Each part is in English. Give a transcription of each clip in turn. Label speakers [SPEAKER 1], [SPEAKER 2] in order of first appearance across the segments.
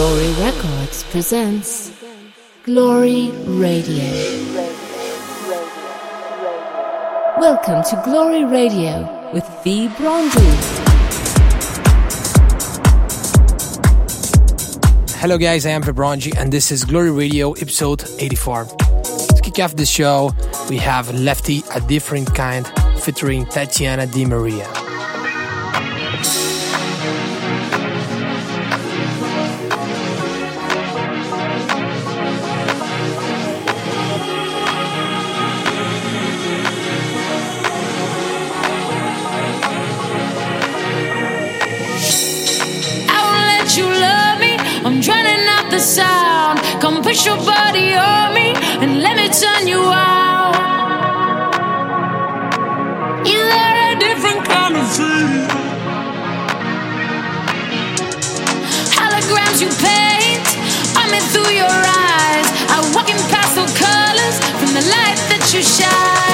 [SPEAKER 1] Glory Records presents Glory Radio. Welcome to Glory Radio with V. Bronzy.
[SPEAKER 2] Hello, guys, I am Vibranji, and this is Glory Radio episode 84. To kick off the show, we have Lefty, a different kind, featuring Tatiana Di Maria.
[SPEAKER 3] Sound. Come push your body on me and let me turn you out. You're a different kind of feel. Holograms you paint on me through your eyes. I walk in pastel colors from the light that you shine.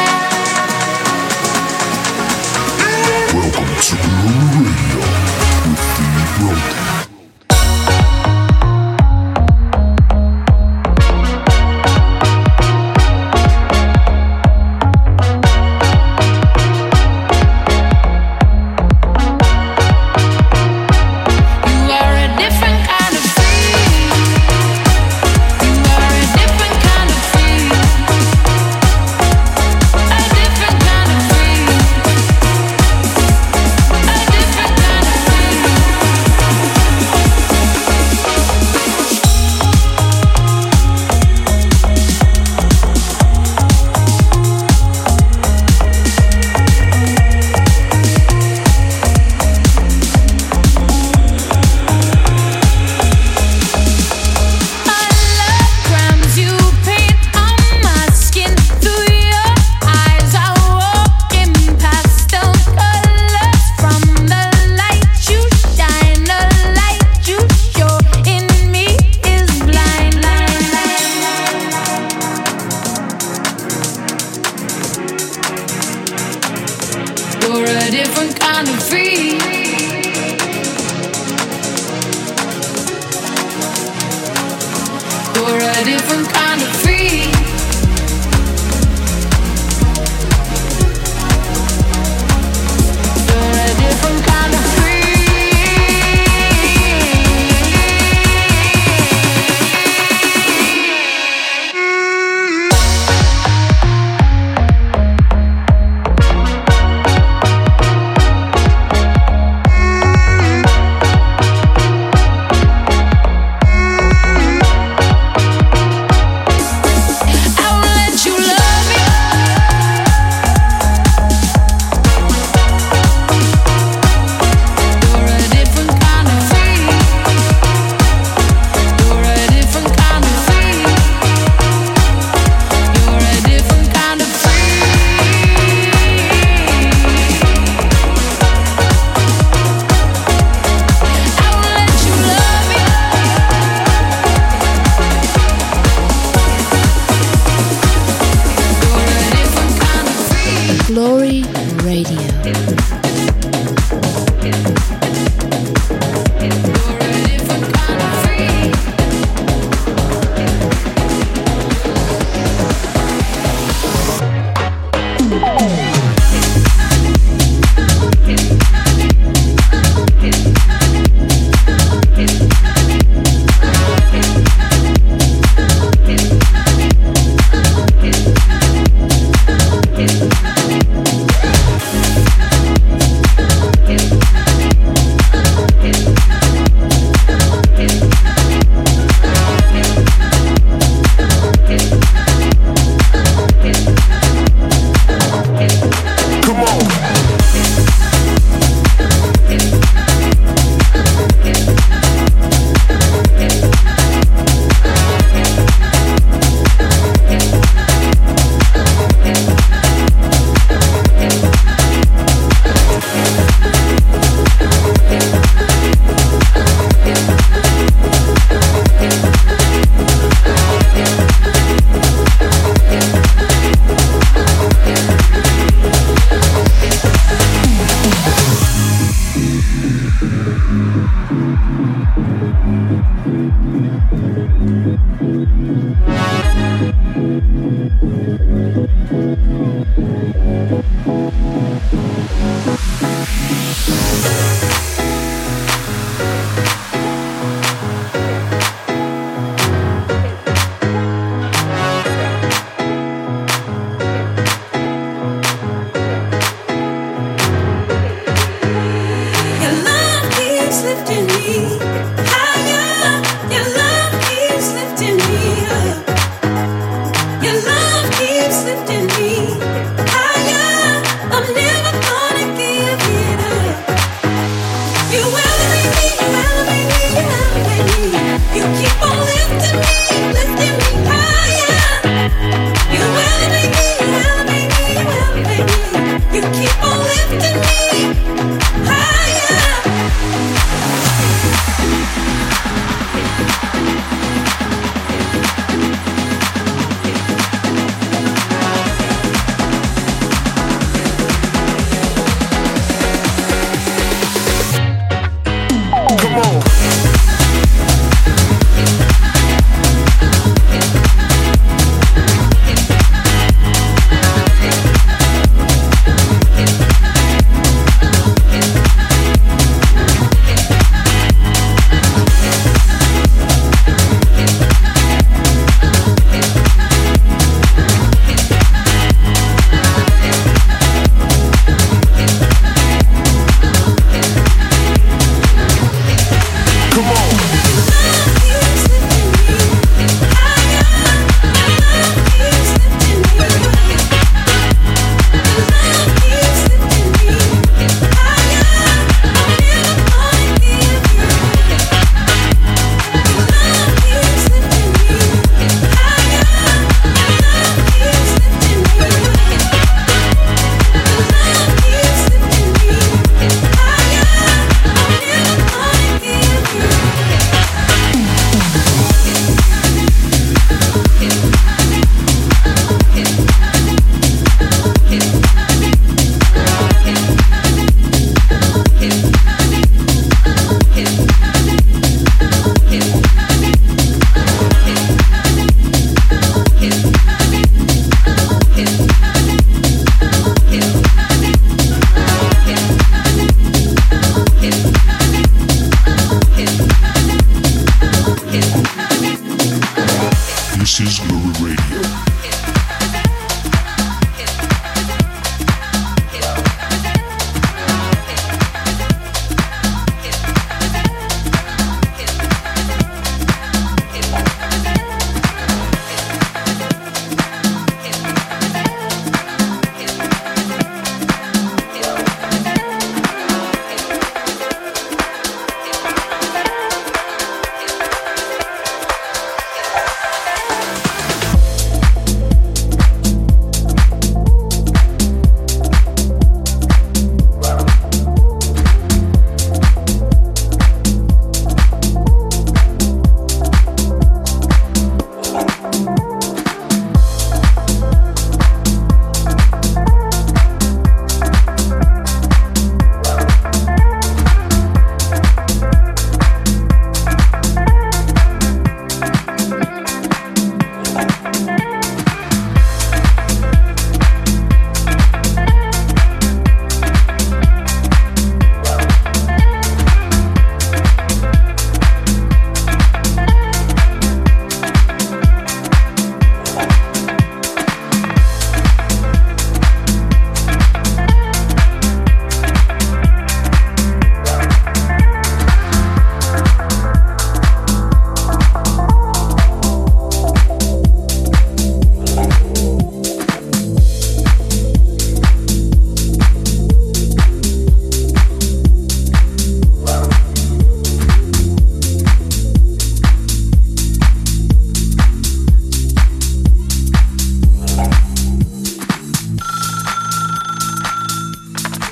[SPEAKER 3] Oh!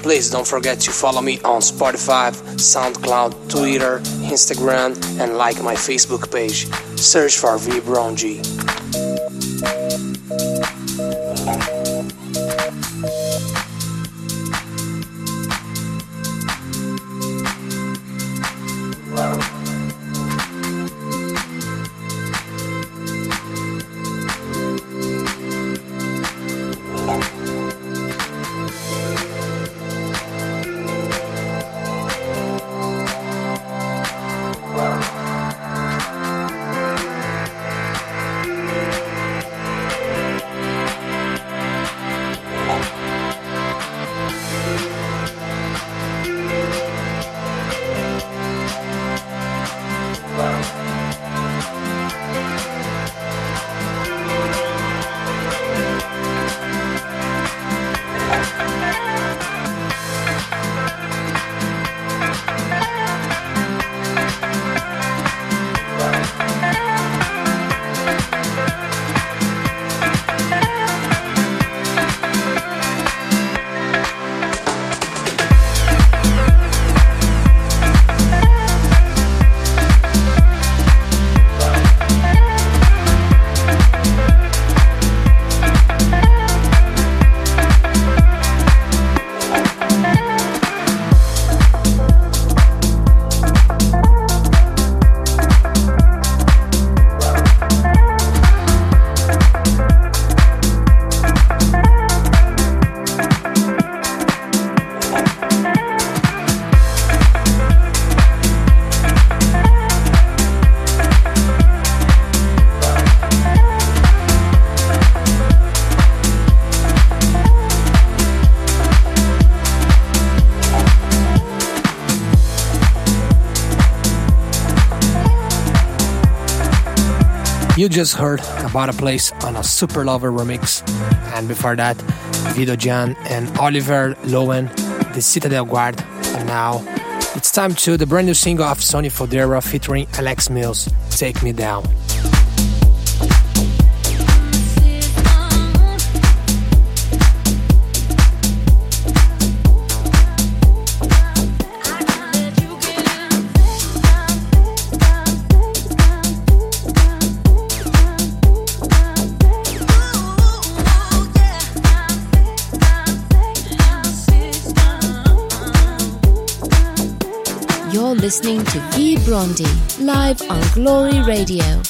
[SPEAKER 2] Don't forget to follow me on Spotify, SoundCloud, Twitter, Instagram, and like my Facebook page. Search for V Brown G. You just heard About a Place on a Super Lover remix. And before that, Vito Jan and Oliver Lowen, The Citadel Guard. And now, it's time to the brand new single of Sonny Fodera featuring Alex Mills, Take Me Down.
[SPEAKER 1] Listening to V Brondi live on Glory Radio.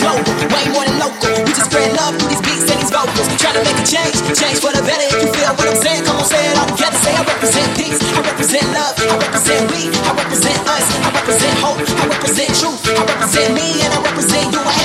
[SPEAKER 4] global, way more than local. We just spread love through these beats and these vocals. Try to make a change, change for the better. If you feel what I'm saying, come on, say it all together. Say I represent peace, I represent love, I represent we, I represent us, I represent hope, I represent truth, I represent me, and I represent you. I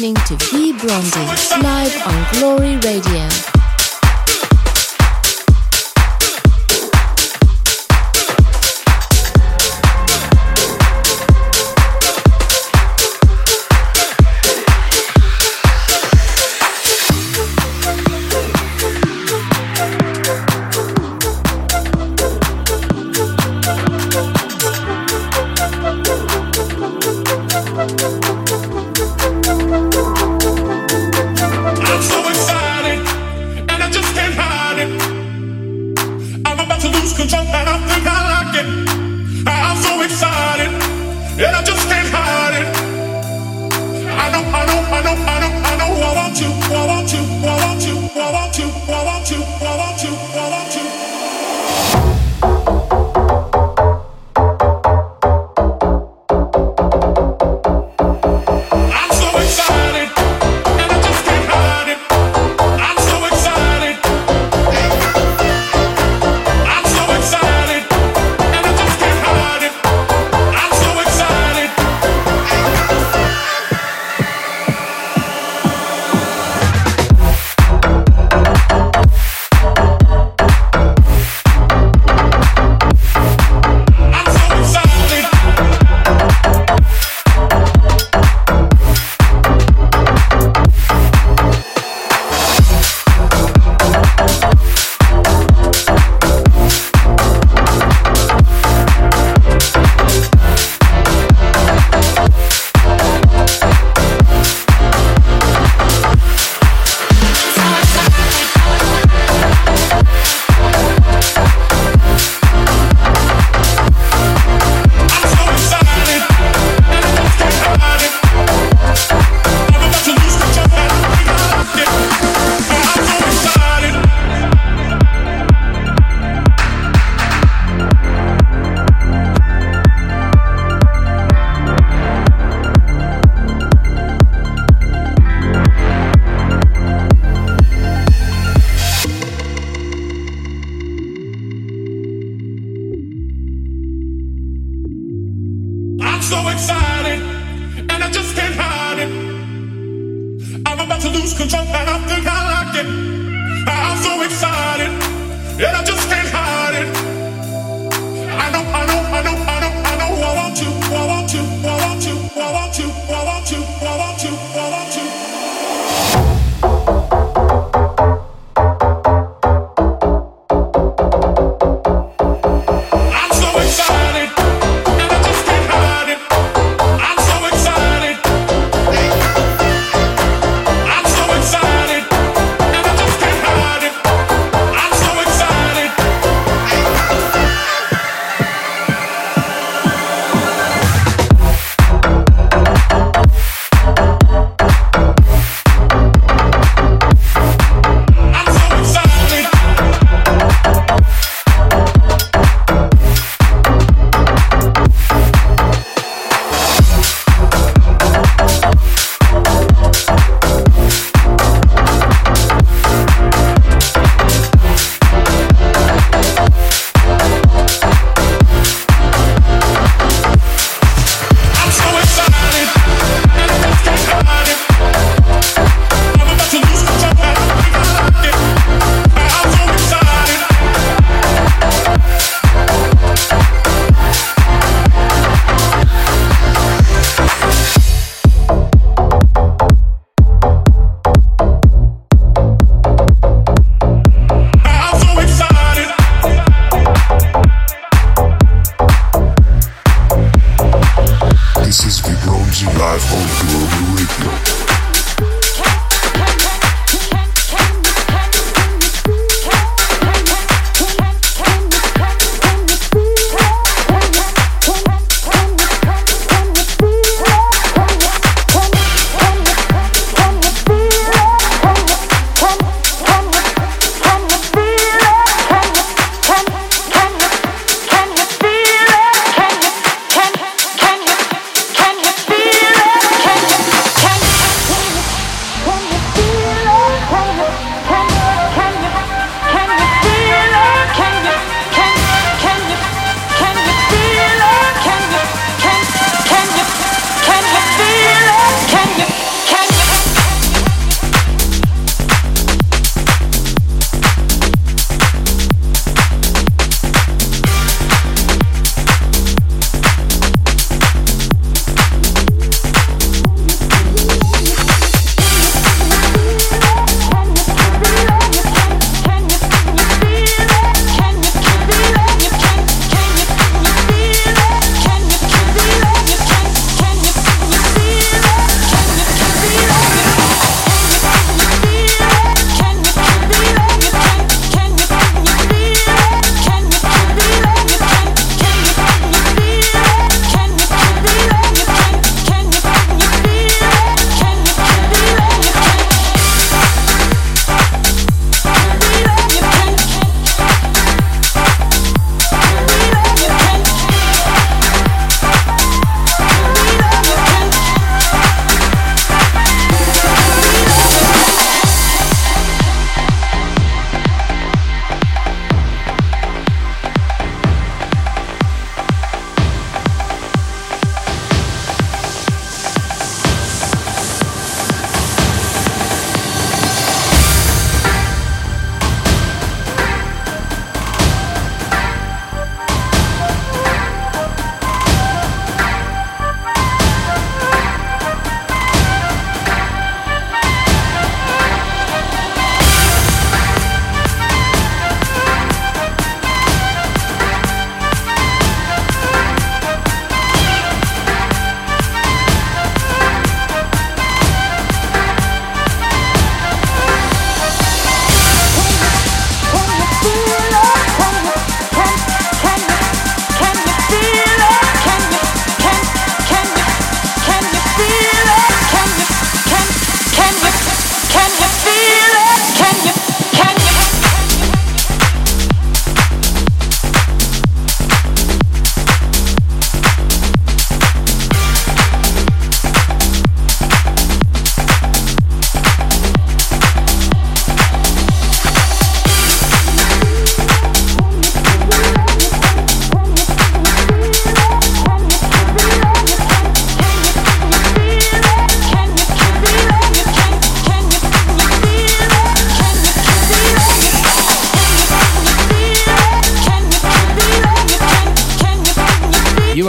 [SPEAKER 1] listening to V Blondie live on Glory Radio.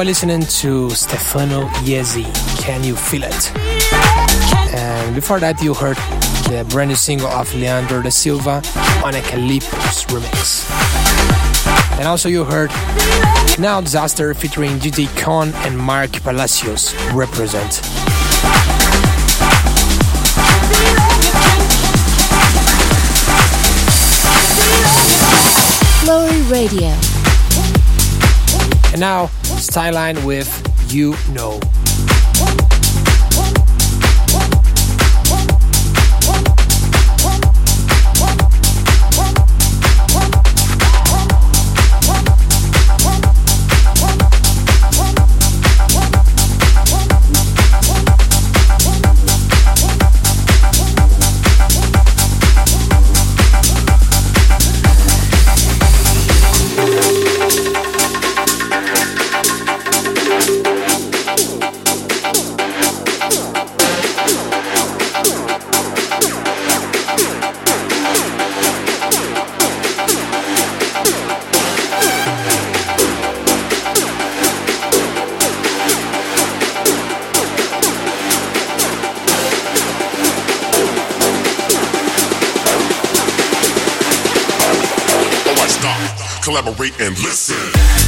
[SPEAKER 2] Listening to Stefano Iesi. Can you feel it? And before that, you heard the brand new single of Leandro da Silva on a Calypso's remix. And also, you heard Now Disaster featuring DJ Con and Mark Palacios represent.
[SPEAKER 1] Glory Radio.
[SPEAKER 2] And now, Styline with You Know.
[SPEAKER 5] Collaborate and listen.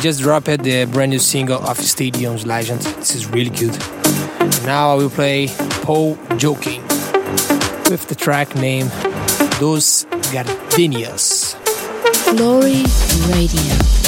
[SPEAKER 2] Just dropped the brand new single of Stadium's Legend. This is really good. Now I will play Paul Joking with the track name Dos Gardenias.
[SPEAKER 1] Glory Radio.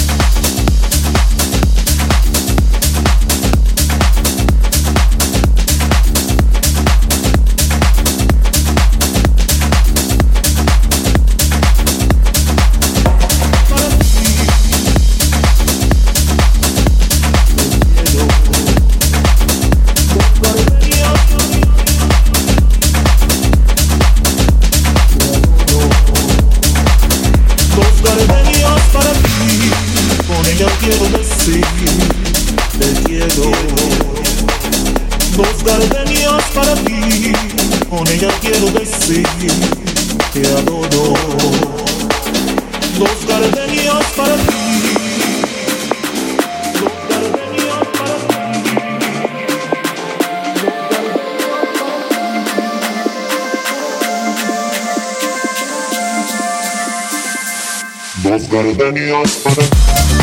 [SPEAKER 6] te adoro. Dos gardenias para ti. Dos gardenias para ti.
[SPEAKER 7] Dos gardenias para ti.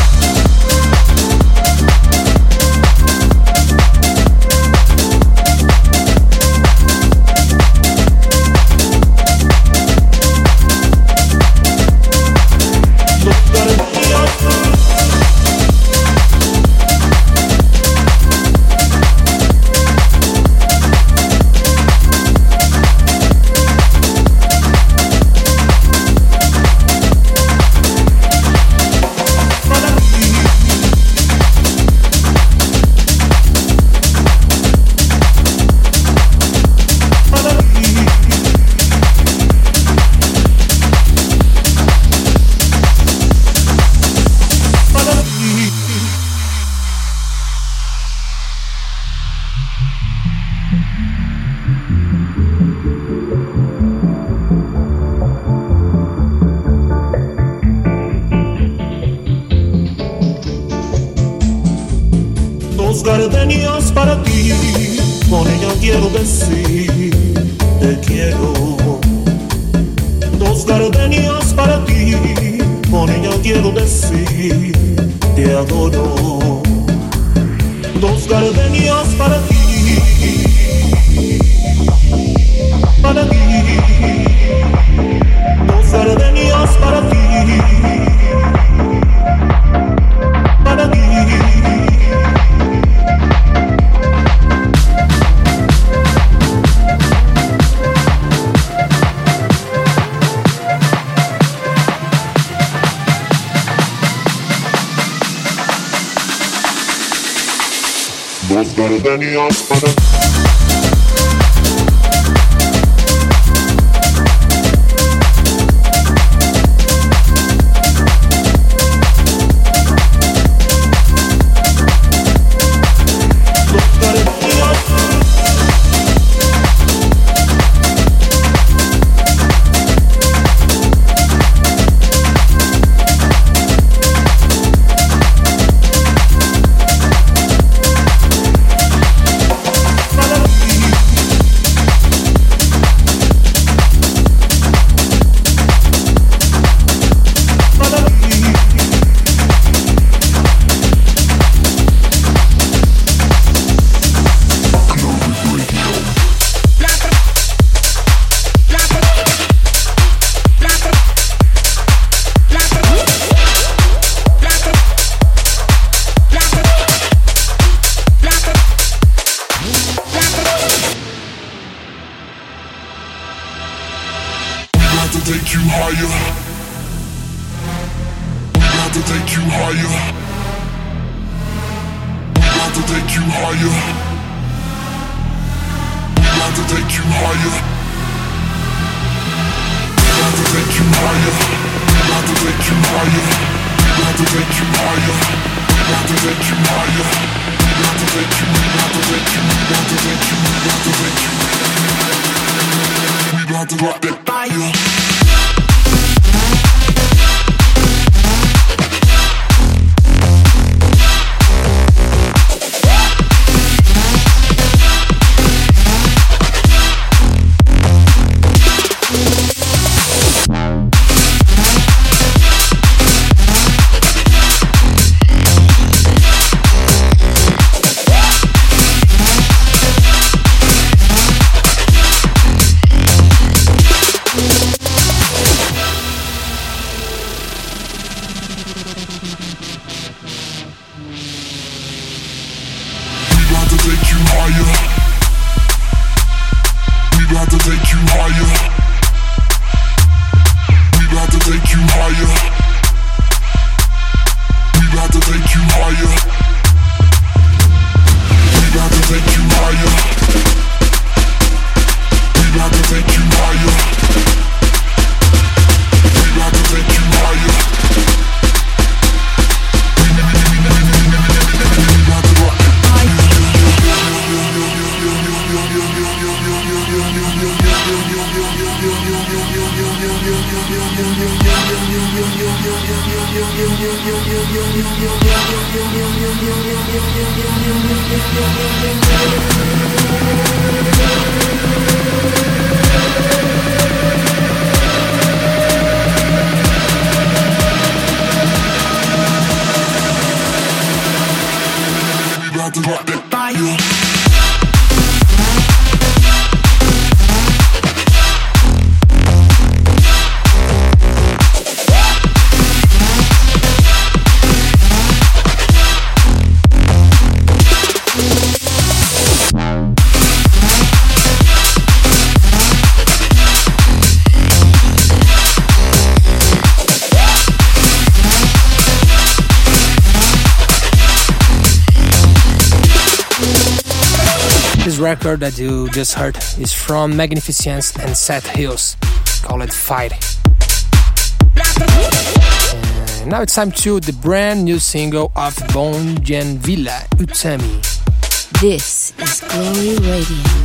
[SPEAKER 2] record that you just heard is from Magnificence and Seth Hills, Call it Fight. And now it's time to the brand new single of Bonjan Villa Utami.
[SPEAKER 1] This is Glory Radio.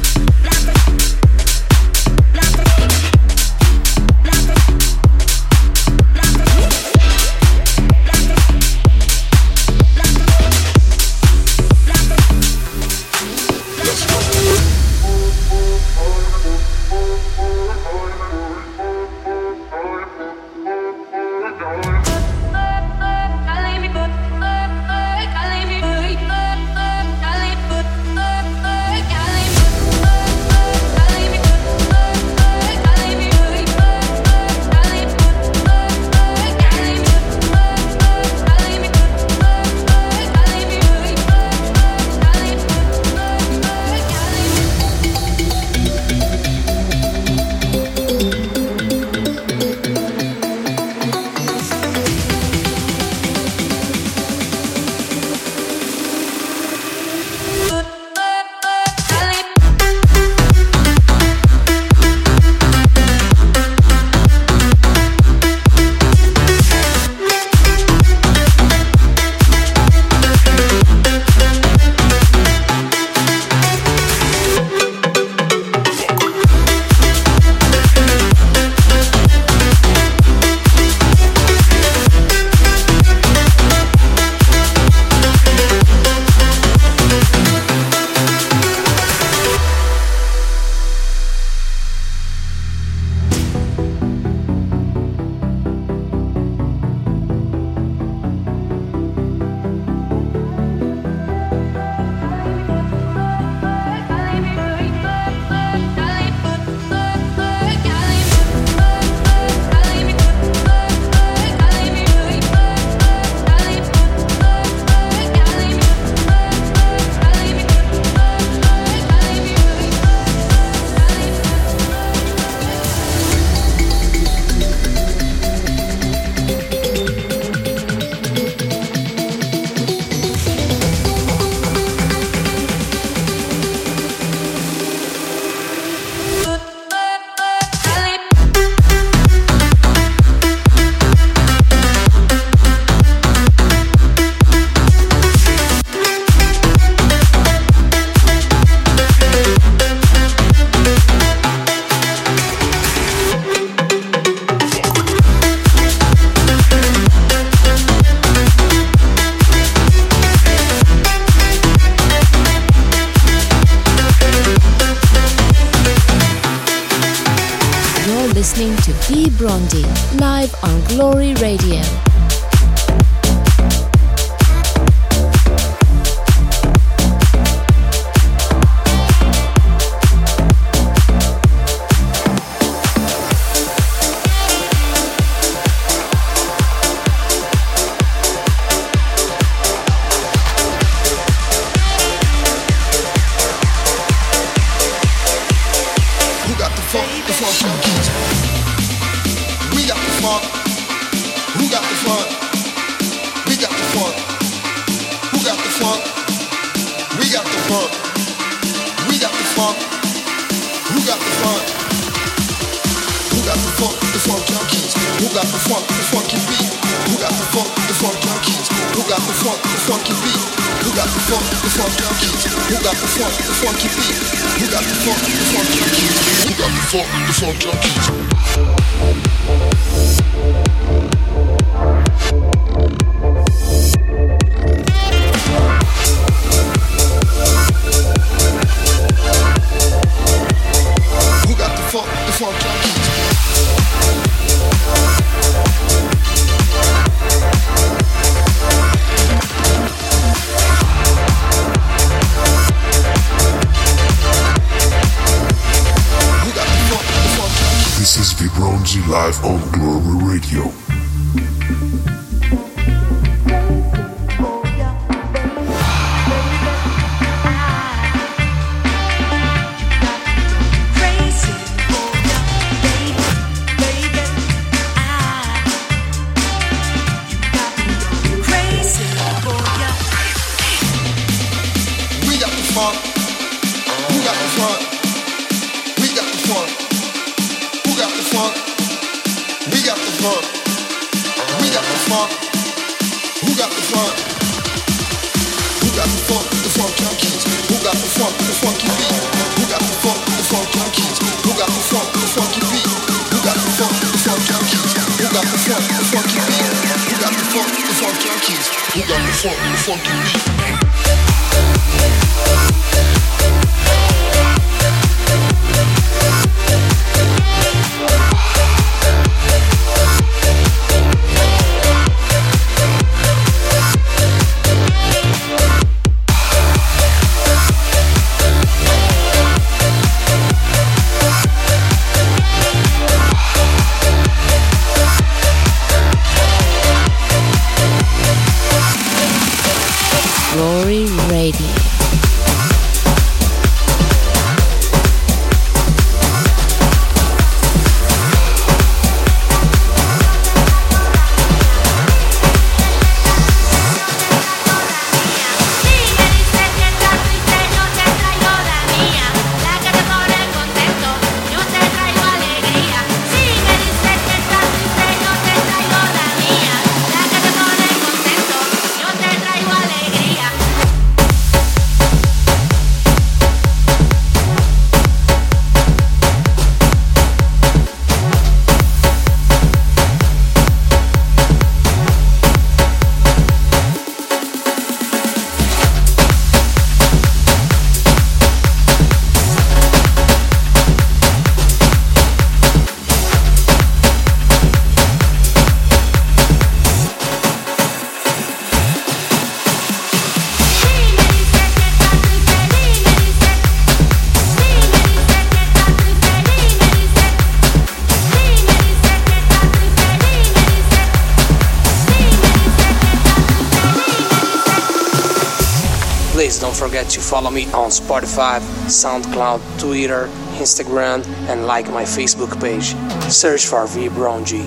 [SPEAKER 2] On Spotify, SoundCloud, Twitter, Instagram, and like my Facebook page. Search for V Brown G.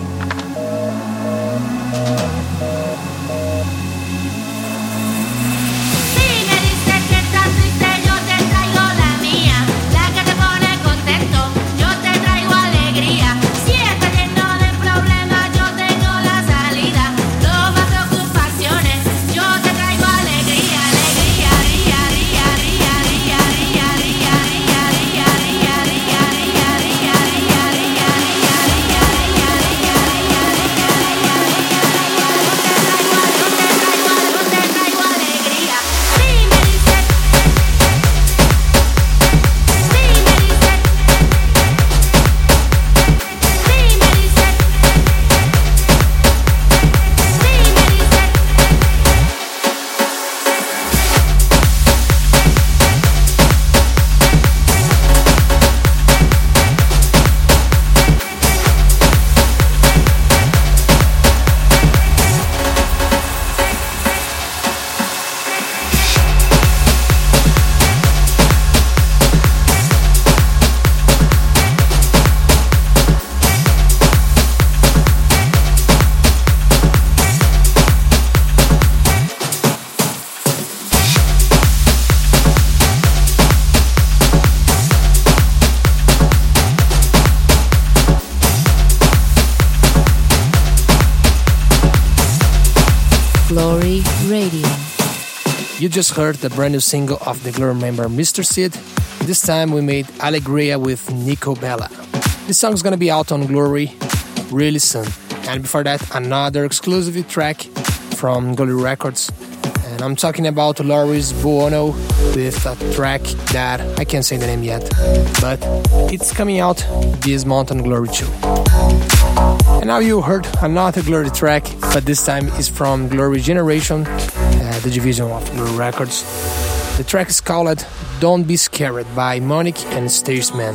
[SPEAKER 2] just heard the brand new single of the Glory member Mr. Sid. This time we made Alegria with Nico Bella. This song is gonna be out on Glory really soon. And before that, another exclusive track from Glory Records. And I'm talking about Loris Buono with a track that I can't say the name yet, but it's coming out this month on Glory 2. And now you heard another Glory track, but this time is from Glory Generation, the division of Glory Records. The track is called Don't Be Scared by Monique and Stageman.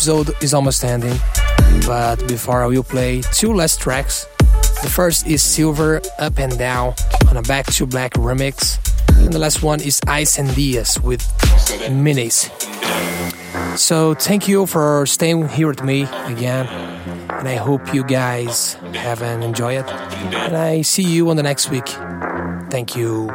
[SPEAKER 2] Episode is almost ending, but before I will play two last tracks. The first is Silver Up and Down on a Back to Black remix, and the last one is Ice and Diaz with Minis. So thank you for staying here with me again, and I hope you guys have enjoyed it. And I see you on the next week. Thank you.